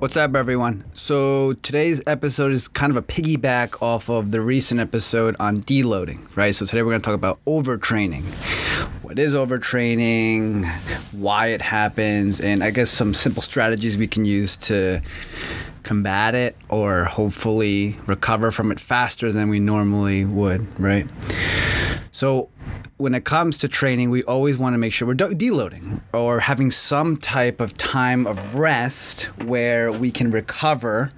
What's up, everyone? So, today's episode is kind of a piggyback off of the recent episode on deloading, right? So, today we're going to talk about overtraining. What is overtraining, why it happens, and I guess some simple strategies we can use to combat it or hopefully recover from it faster than we normally would, right? So, when it comes to training, we always want to make sure we're deloading or having some type of time of rest where we can recover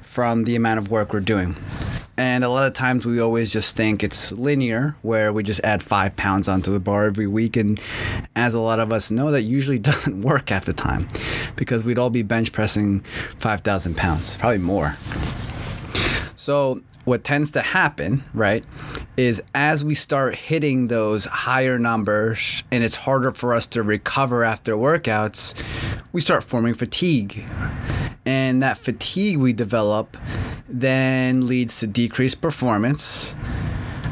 from the amount of work we're doing. And a lot of times we always just think it's linear, where we just add five pounds onto the bar every week. And as a lot of us know, that usually doesn't work half the time because we'd all be bench pressing 5,000 pounds, probably more. So, what tends to happen, right, is as we start hitting those higher numbers and it's harder for us to recover after workouts, we start forming fatigue. And that fatigue we develop then leads to decreased performance,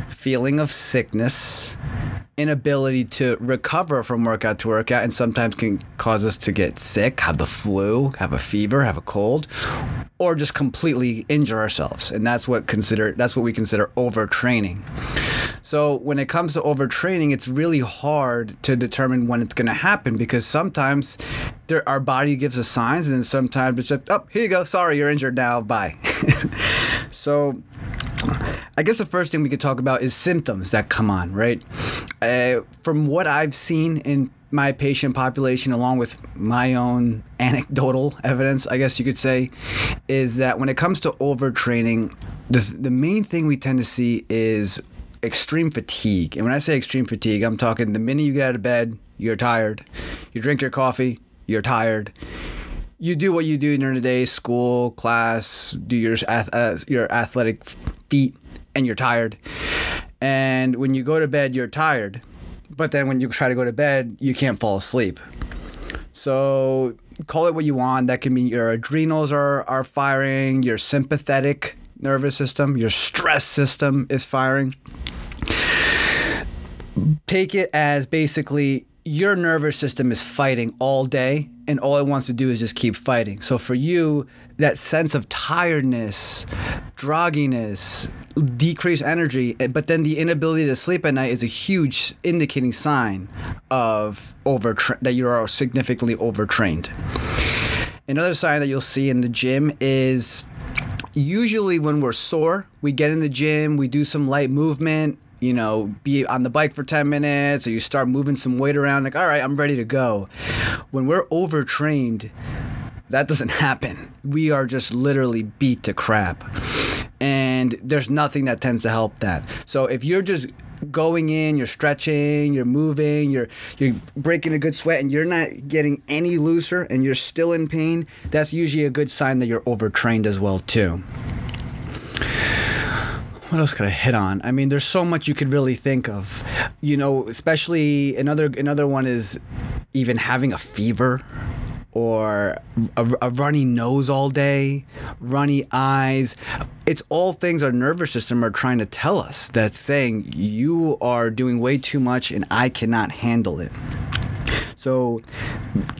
feeling of sickness, inability to recover from workout to workout and sometimes can cause us to get sick, have the flu, have a fever, have a cold, or just completely injure ourselves. And that's what consider that's what we consider overtraining. So when it comes to overtraining, it's really hard to determine when it's going to happen because sometimes there, our body gives us signs, and then sometimes it's just, oh, here you go, sorry, you're injured now, bye. so I guess the first thing we could talk about is symptoms that come on, right? Uh, from what I've seen in my patient population, along with my own anecdotal evidence, I guess you could say, is that when it comes to overtraining, the, the main thing we tend to see is extreme fatigue. And when I say extreme fatigue, I'm talking the minute you get out of bed, you're tired. You drink your coffee, you're tired you do what you do during the day, school, class, do your uh, your athletic feat, and you're tired. And when you go to bed, you're tired. But then when you try to go to bed, you can't fall asleep. So call it what you want. That can mean your adrenals are, are firing, your sympathetic nervous system, your stress system is firing. Take it as basically your nervous system is fighting all day and all it wants to do is just keep fighting. So for you, that sense of tiredness, drogginess, decreased energy, eh, but then the inability to sleep at night is a huge indicating sign of over that you are significantly overtrained. Another sign that you'll see in the gym is usually when we're sore, we get in the gym, we do some light movement, you know, be on the bike for 10 minutes or you start moving some weight around, like, all right, I'm ready to go. When we're overtrained, that doesn't happen. We are just literally beat to crap. And there's nothing that tends to help that. So if you're just going in, you're stretching, you're moving, you're you're breaking a good sweat and you're not getting any looser and you're still in pain, that's usually a good sign that you're overtrained as well too what else could I hit on? I mean, there's so much you could really think of. You know, especially another another one is even having a fever or a, a, runny nose all day, runny eyes. It's all things our nervous system are trying to tell us that's saying you are doing way too much and I cannot handle it. So,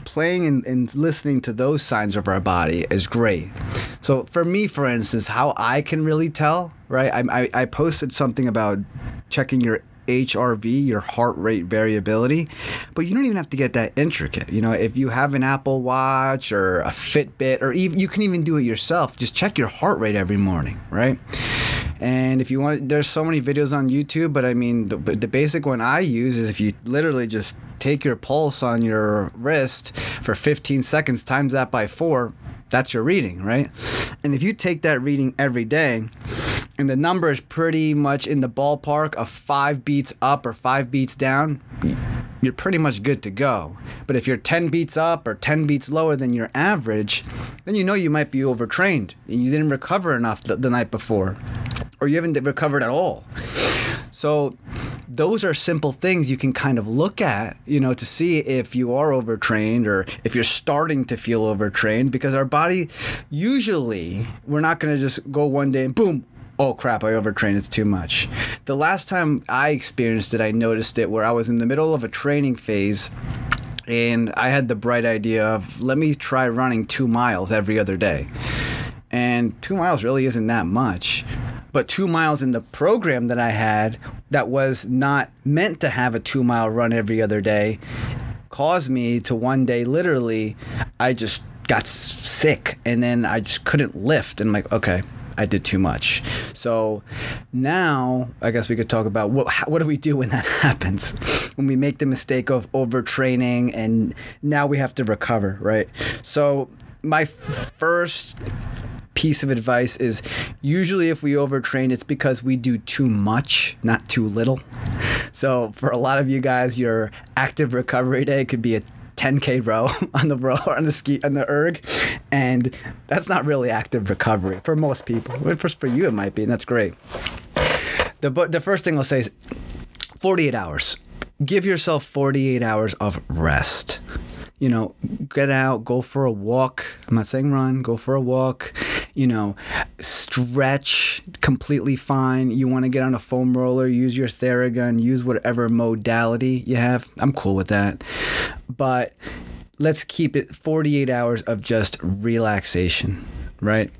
playing and, and, listening to those signs of our body is great. So, for me, for instance, how I can really tell, right? I, I, I posted something about checking your HRV, your heart rate variability, but you don't even have to get that intricate. You know, if you have an Apple Watch or a Fitbit, or even you can even do it yourself. Just check your heart rate every morning, right? And if you want, there's so many videos on YouTube, but I mean, the, the basic one I use is if you literally just take your pulse on your wrist for 15 seconds, times that by four, that's your reading, right? And if you take that reading every day, and the number is pretty much in the ballpark of five beats up or five beats down, you're pretty much good to go. But if you're 10 beats up or 10 beats lower than your average, then you know you might be overtrained and you didn't recover enough the, the night before or you haven't recovered at all. So those are simple things you can kind of look at, you know, to see if you are overtrained or if you're starting to feel overtrained because our body usually we're not going to just go one day and boom, oh crap, I overtrained, it's too much. The last time I experienced it, I noticed it where I was in the middle of a training phase and I had the bright idea of let me try running two miles every other day. And two miles really isn't that much. But two miles in the program that I had that was not meant to have a two mile run every other day caused me to one day literally, I just got sick and then I just couldn't lift. And I'm like, okay, I did too much. So now I guess we could talk about what what do we do when that happens? When we make the mistake of overtraining and now we have to recover, right? So my first piece of advice is usually if we overtrain it's because we do too much, not too little. So for a lot of you guys your active recovery day could be a 10k row on the row on the ski on the erg and that's not really active recovery for most people for, for you it might be and that's great the, the first thing i'll say is 48 hours give yourself 48 hours of rest you know, get out, go for a walk. I'm not saying run, go for a walk. You know, stretch completely fine. You want to get on a foam roller, use your Theragun, use whatever modality you have. I'm cool with that. But let's keep it 48 hours of just relaxation, right?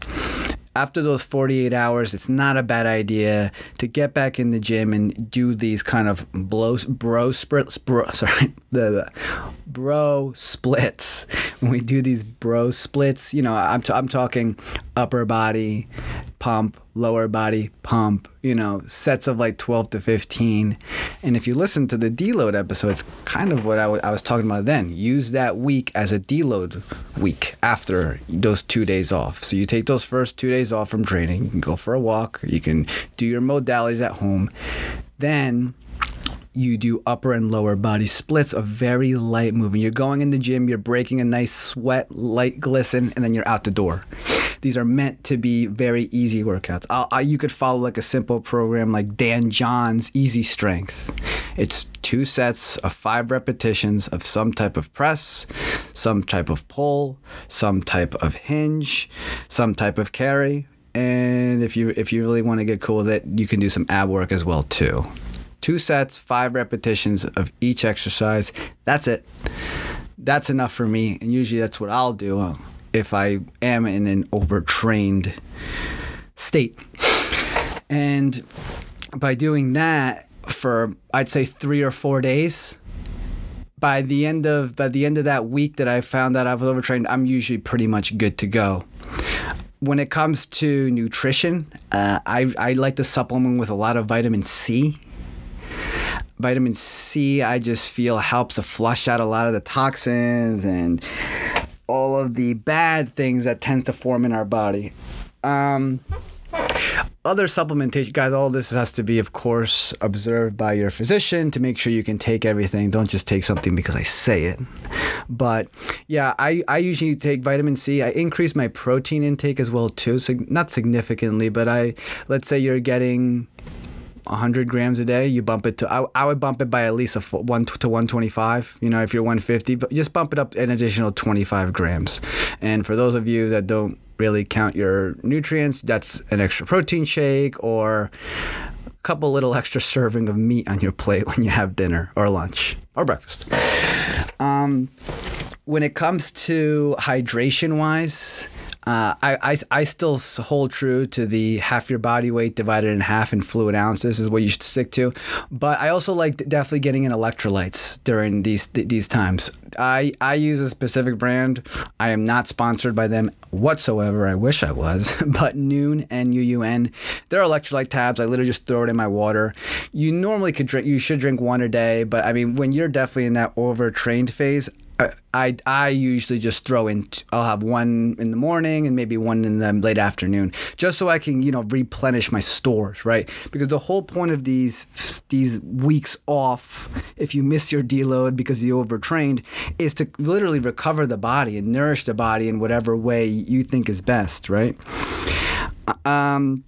after those 48 hours, it's not a bad idea to get back in the gym and do these kind of blow, bro splits. Bro, sorry, the, bro splits. When we do these bro splits, you know, I'm, t- I'm talking upper body pump, lower body pump, you know, sets of like 12 to 15. And if you listen to the deload episode, it's kind of what I, w- I was talking about then. Use that week as a deload week after those two days off. So you take those first two days off from training, you can go for a walk, you can do your modalities at home. Then you do upper and lower body splits of very light movement. You're going in the gym, you're breaking a nice sweat, light glisten, and then you're out the door. These are meant to be very easy workouts. I, I, you could follow like a simple program like Dan John's Easy Strength. It's two sets of five repetitions of some type of press, some type of pull, some type of hinge, some type of carry, and if you if you really want to get cool with it, you can do some ab work as well too. Two sets, five repetitions of each exercise. That's it. That's enough for me, and usually that's what I'll do if I am in an overtrained state. And by doing that for I'd say 3 or 4 days, by the end of by the end of that week that I found out I was overtrained, I'm usually pretty much good to go when it comes to nutrition, uh, I, I like to supplement with a lot of vitamin C vitamin C, I just feel helps to flush out a lot of the toxins and all of the bad things that tend to form in our body. Um, other supplementation, guys, all this has to be, of course, observed by your physician to make sure you can take everything. Don't just take something because I say it. But yeah, I, I usually take vitamin C. I increase my protein intake as well too, so not significantly, but I let's say you're getting 100 grams a day, you bump it to, I, I would bump it by at least a one to 125. You know, if you're 150, but just bump it up an additional 25 grams. And for those of you that don't really count your nutrients, that's an extra protein shake or a couple little extra serving of meat on your plate when you have dinner or lunch or breakfast. Um, when it comes to hydration wise, uh, I, I, I still hold true to the half your body weight divided in half in fluid ounces is what you should stick to. But I also like definitely getting in electrolytes during these these times. I, I use a specific brand. I am not sponsored by them whatsoever. I wish I was. But Nuun, N-U-U-N, they're electrolyte tabs. I literally just throw it in my water. You normally could drink, you should drink one a day. But I mean, when you're definitely in that overtrained phase, I, I usually just throw in. I'll have one in the morning and maybe one in the late afternoon, just so I can you know replenish my stores, right? Because the whole point of these these weeks off, if you miss your deload because you overtrained, is to literally recover the body and nourish the body in whatever way you think is best, right? Um,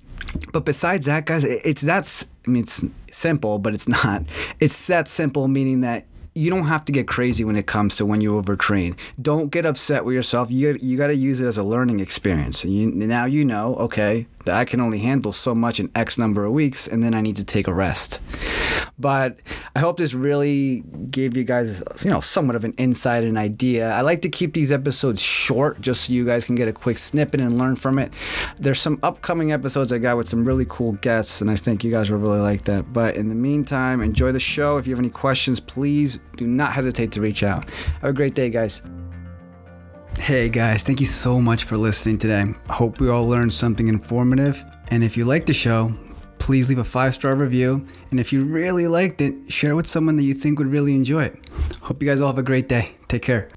but besides that, guys, it's that's I mean it's simple, but it's not. It's that simple, meaning that you don't have to get crazy when it comes to when you overtrain. Don't get upset with yourself. You you got to use it as a learning experience. You, now you know, okay, that I can only handle so much in X number of weeks, and then I need to take a rest. But I hope this really gave you guys, you know, somewhat of an insight and idea. I like to keep these episodes short just so you guys can get a quick snippet and learn from it. There's some upcoming episodes I got with some really cool guests, and I think you guys will really like that. But in the meantime, enjoy the show. If you have any questions, please do not hesitate to reach out. Have a great day, guys. Hey guys, thank you so much for listening today. I hope we all learned something informative. And if you like the show, please leave a five star review. And if you really liked it, share it with someone that you think would really enjoy it. Hope you guys all have a great day. Take care.